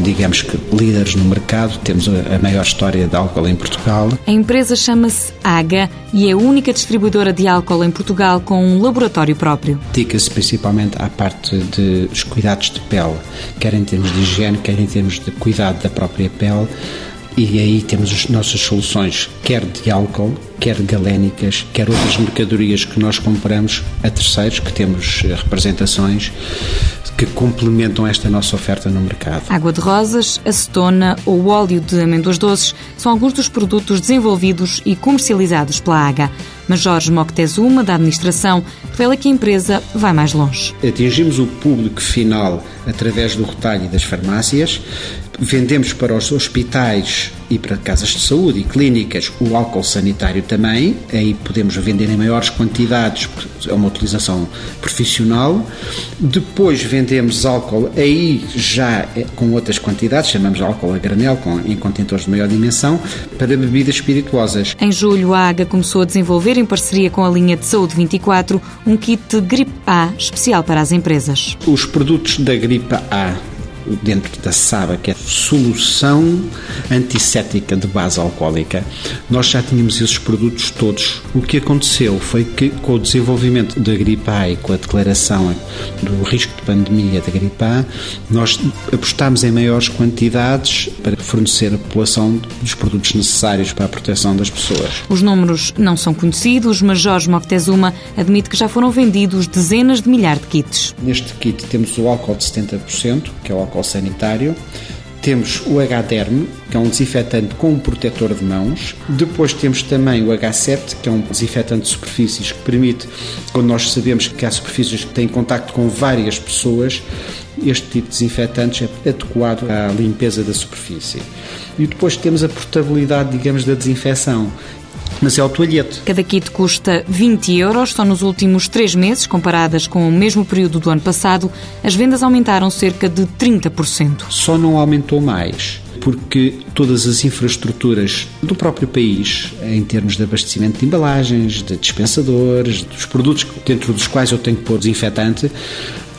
digamos que, líderes no mercado, temos a maior história de álcool em Portugal. A empresa chama-se AGA e é a única distribuidora de álcool em Portugal com um laboratório próprio. Dedica-se principalmente à parte dos cuidados de pele, quer em termos de higiene, quer em termos de cuidado da própria pele e aí temos as nossas soluções, quer de álcool, quer galénicas, quer outras mercadorias que nós compramos a terceiros, que temos eh, representações que complementam esta nossa oferta no mercado. Água de rosas, acetona ou óleo de amêndoas doces são alguns dos produtos desenvolvidos e comercializados pela AGA. Mas Jorge Moctezuma, da administração, revela que a empresa vai mais longe. Atingimos o público final através do retalho e das farmácias, vendemos para os hospitais e para casas de saúde e clínicas o álcool sanitário também, aí podemos vender em maiores quantidades, é uma utilização profissional. Depois vendemos álcool aí já é com outras quantidades, chamamos de álcool a granel, com, em contentores de maior dimensão, para bebidas espirituosas. Em julho, a AGA começou a desenvolver, em parceria com a linha de Saúde 24, um kit Gripe A especial para as empresas. Os produtos da Gripe A dentro da SABA, que é solução antisséptica de base alcoólica. Nós já tínhamos esses produtos todos. O que aconteceu foi que, com o desenvolvimento da gripe A e com a declaração do risco de pandemia da gripe A, nós apostámos em maiores quantidades para fornecer à população dos produtos necessários para a proteção das pessoas. Os números não são conhecidos, mas Jorge Moctezuma admite que já foram vendidos dezenas de milhares de kits. Neste kit temos o álcool de 70%, que é o álcool sanitário. Temos o H-Derm, que é um desinfetante com um protetor de mãos. Depois temos também o H7, que é um desinfetante de superfícies que permite, quando nós sabemos que há superfícies que têm contacto com várias pessoas, este tipo de desinfetantes é adequado à limpeza da superfície. E depois temos a portabilidade, digamos, da desinfecção mas é o toalhete. Cada kit custa 20 euros. Só nos últimos três meses, comparadas com o mesmo período do ano passado, as vendas aumentaram cerca de 30%. Só não aumentou mais porque todas as infraestruturas do próprio país, em termos de abastecimento de embalagens, de dispensadores, dos produtos dentro dos quais eu tenho que pôr desinfetante,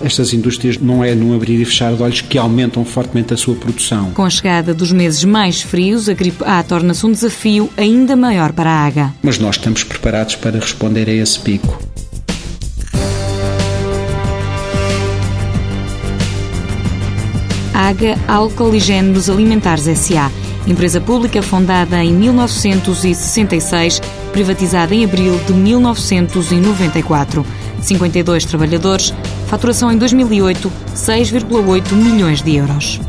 estas indústrias não é num abrir e fechar de olhos que aumentam fortemente a sua produção. Com a chegada dos meses mais frios, a gripe A torna-se um desafio ainda maior para a AGA. Mas nós estamos preparados para responder a esse pico. AGA Álcool e Géneros Alimentares S.A., empresa pública fundada em 1966, privatizada em abril de 1994. 52 trabalhadores, faturação em 2008, 6,8 milhões de euros.